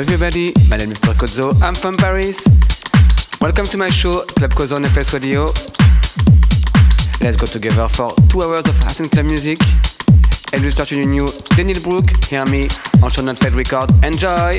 Everybody, my name is Mr. Kozo, I'm from Paris. Welcome to my show, Club Kozo on FS Radio. Let's go together for two hours of and club music. And we start with a new Daniel Brook, hear me on Show Fed Record. Enjoy!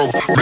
Forth,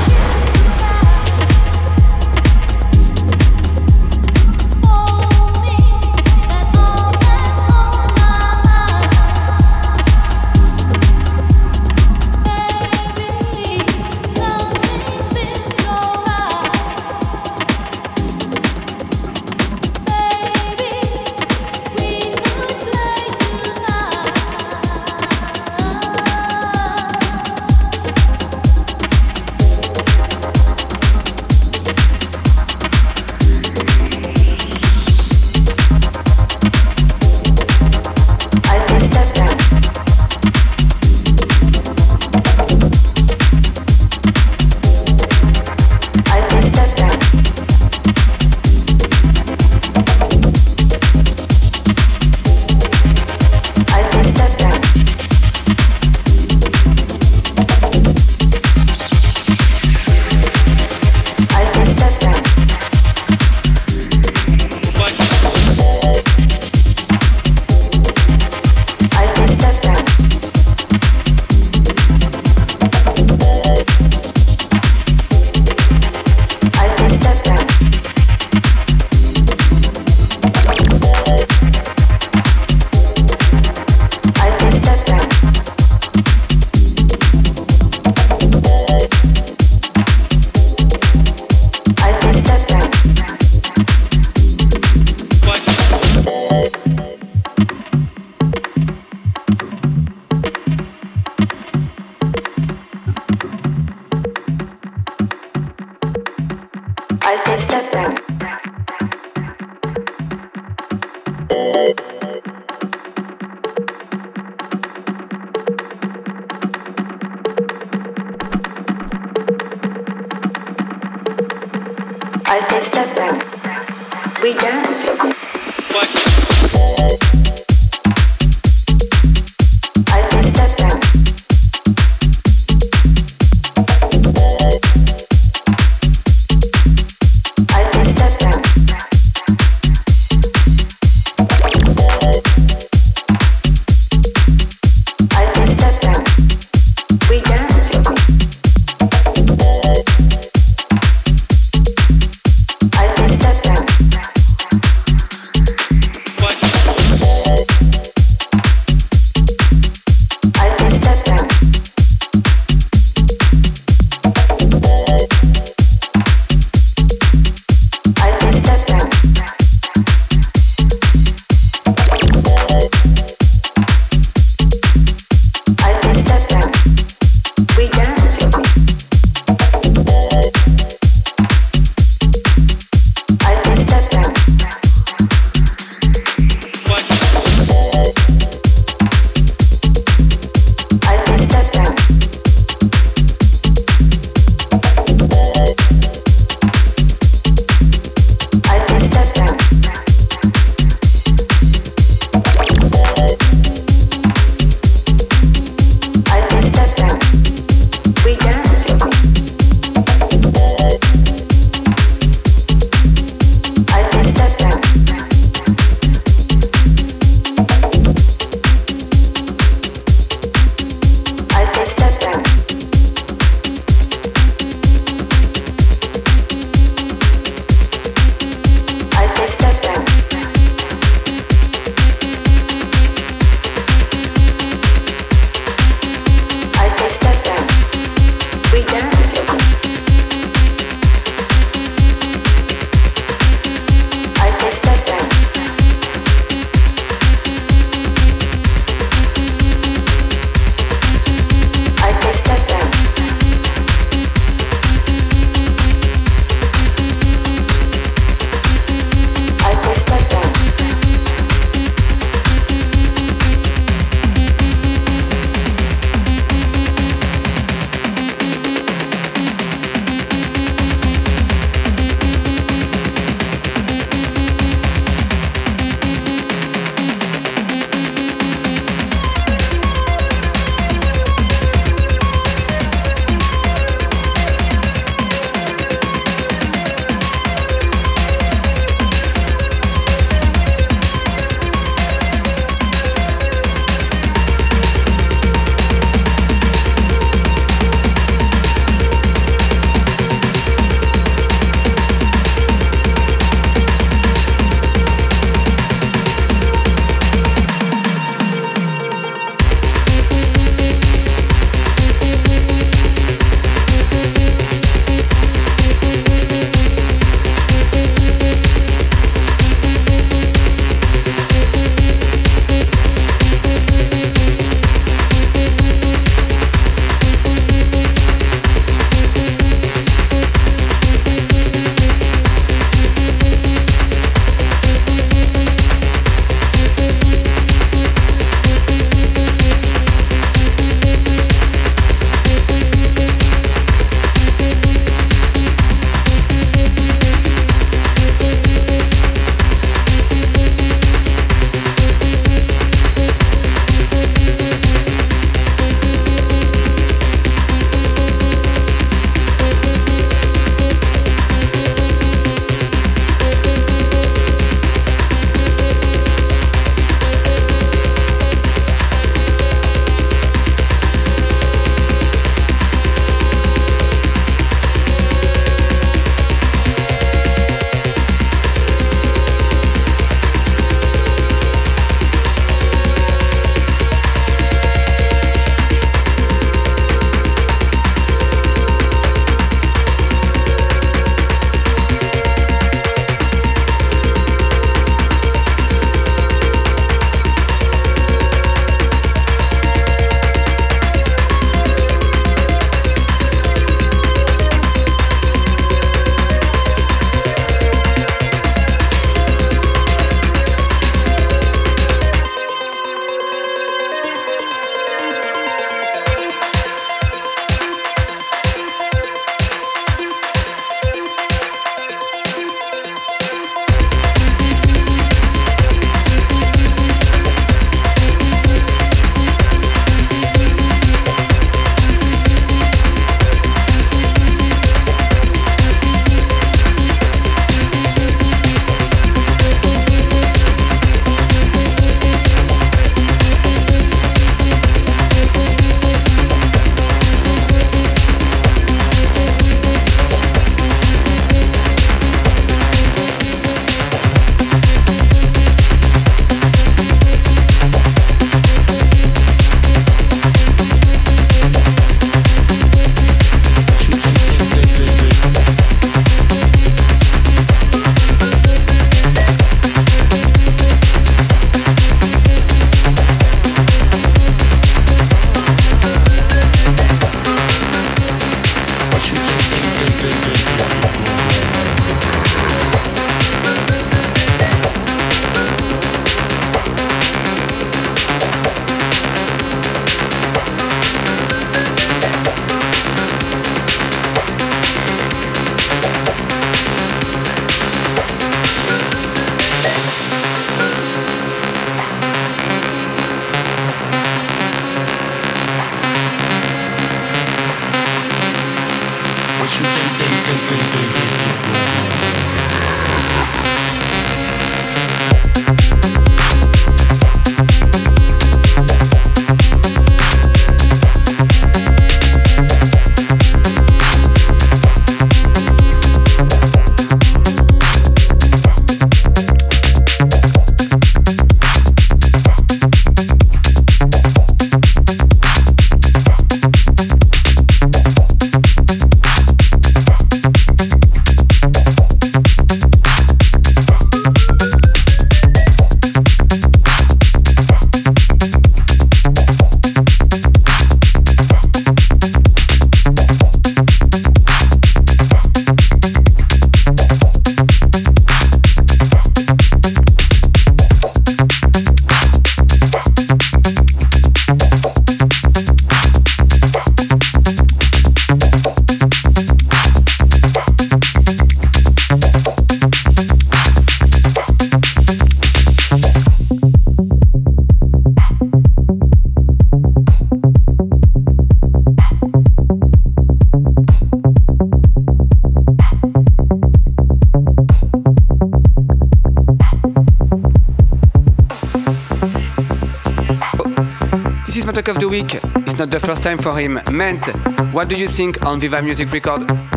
Of the week. It's not the first time for him. Ment, what do you think on Viva Music Record?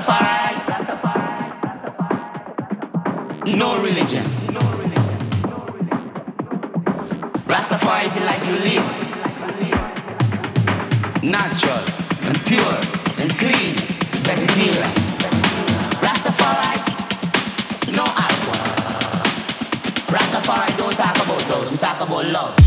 Rastafari. No religion. Rastafari is the life you live. Natural and pure and clean. Vegetarian. Rastafari. No alcohol. Rastafari don't talk about those. We talk about love.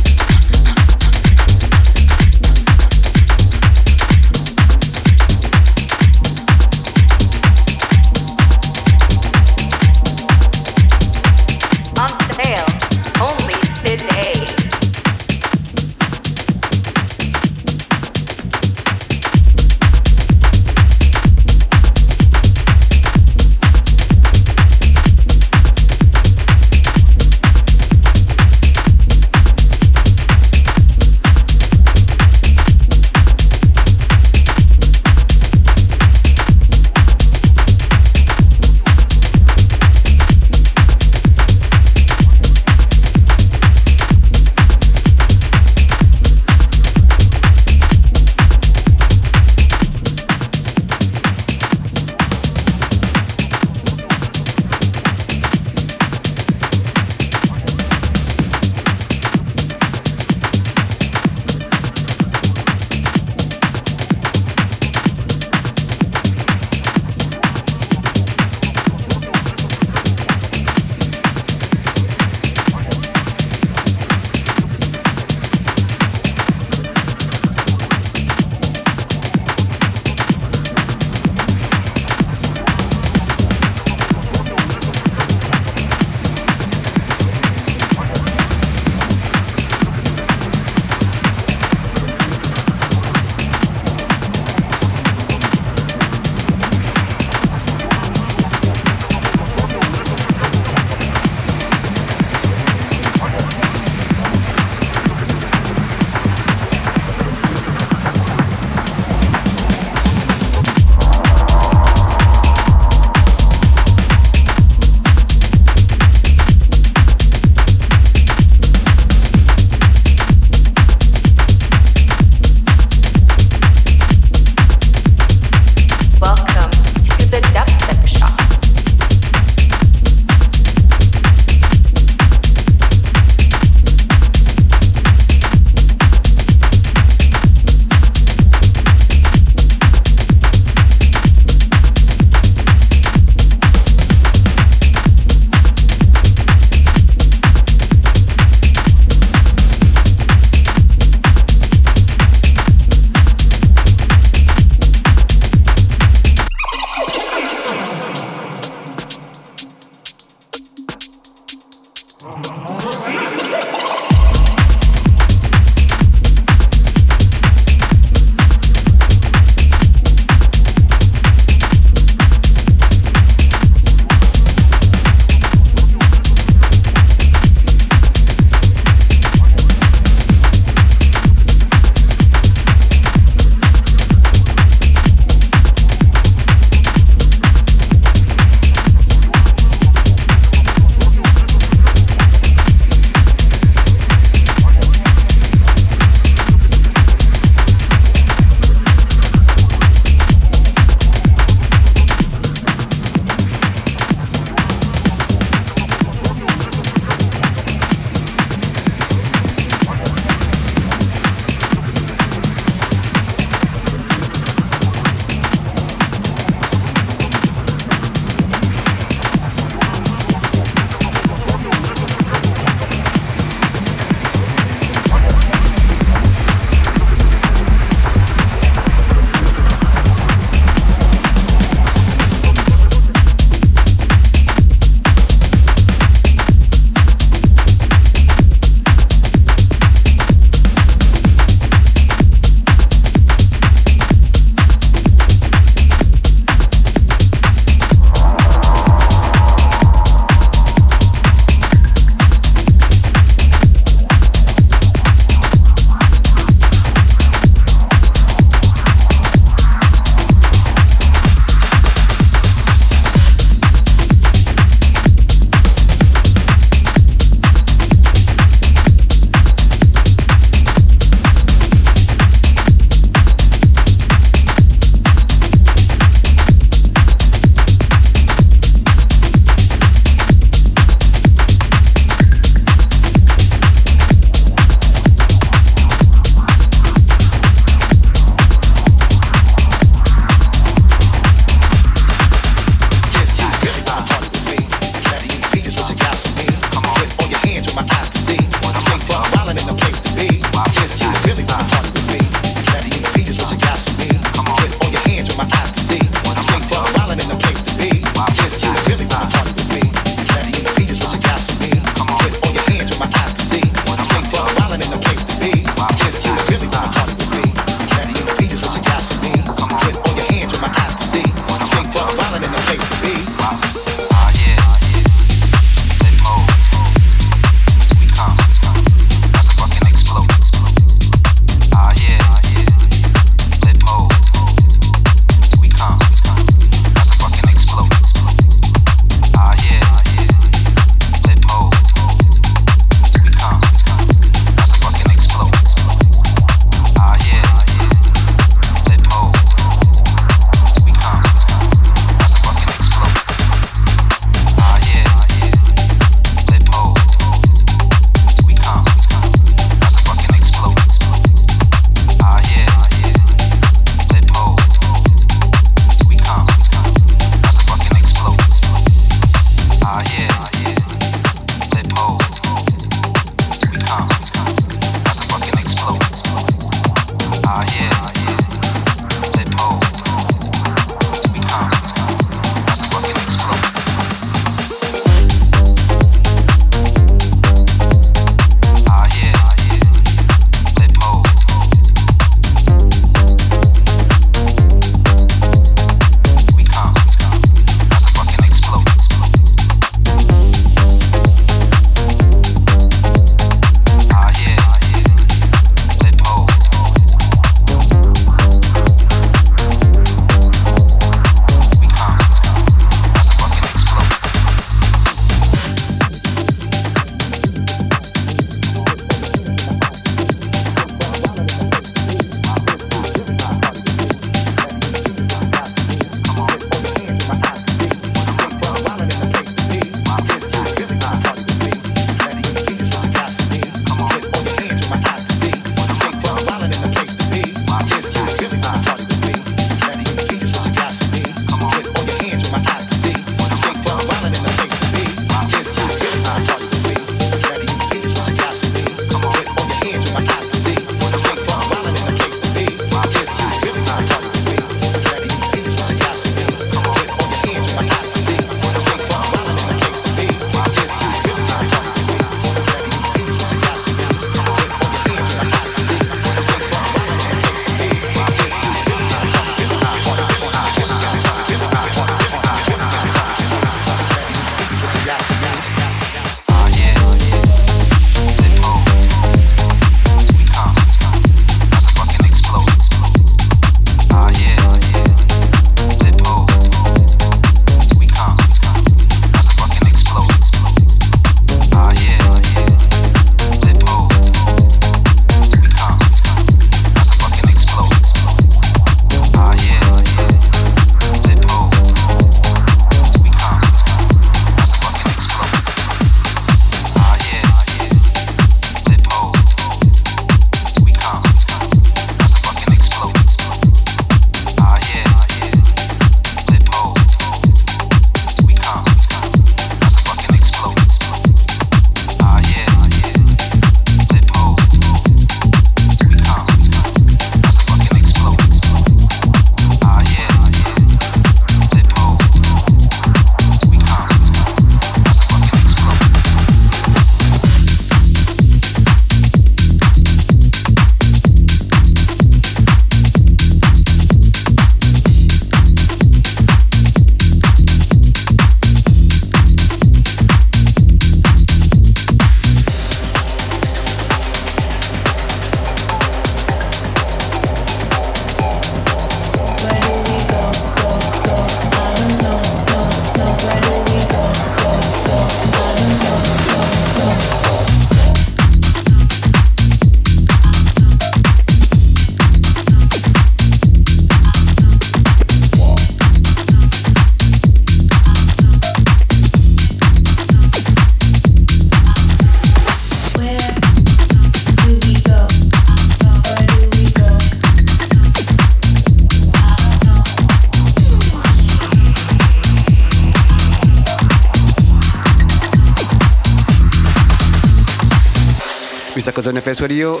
Mr. Kozo FS Radio.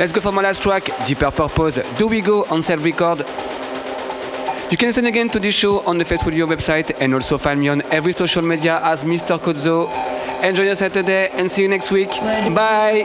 Let's go for my last track, Deeper Purpose, Do We Go on Self Record. You can listen again to this show on the Face Radio website and also find me on every social media as Mr. Kozo. Enjoy your Saturday and see you next week. Bye.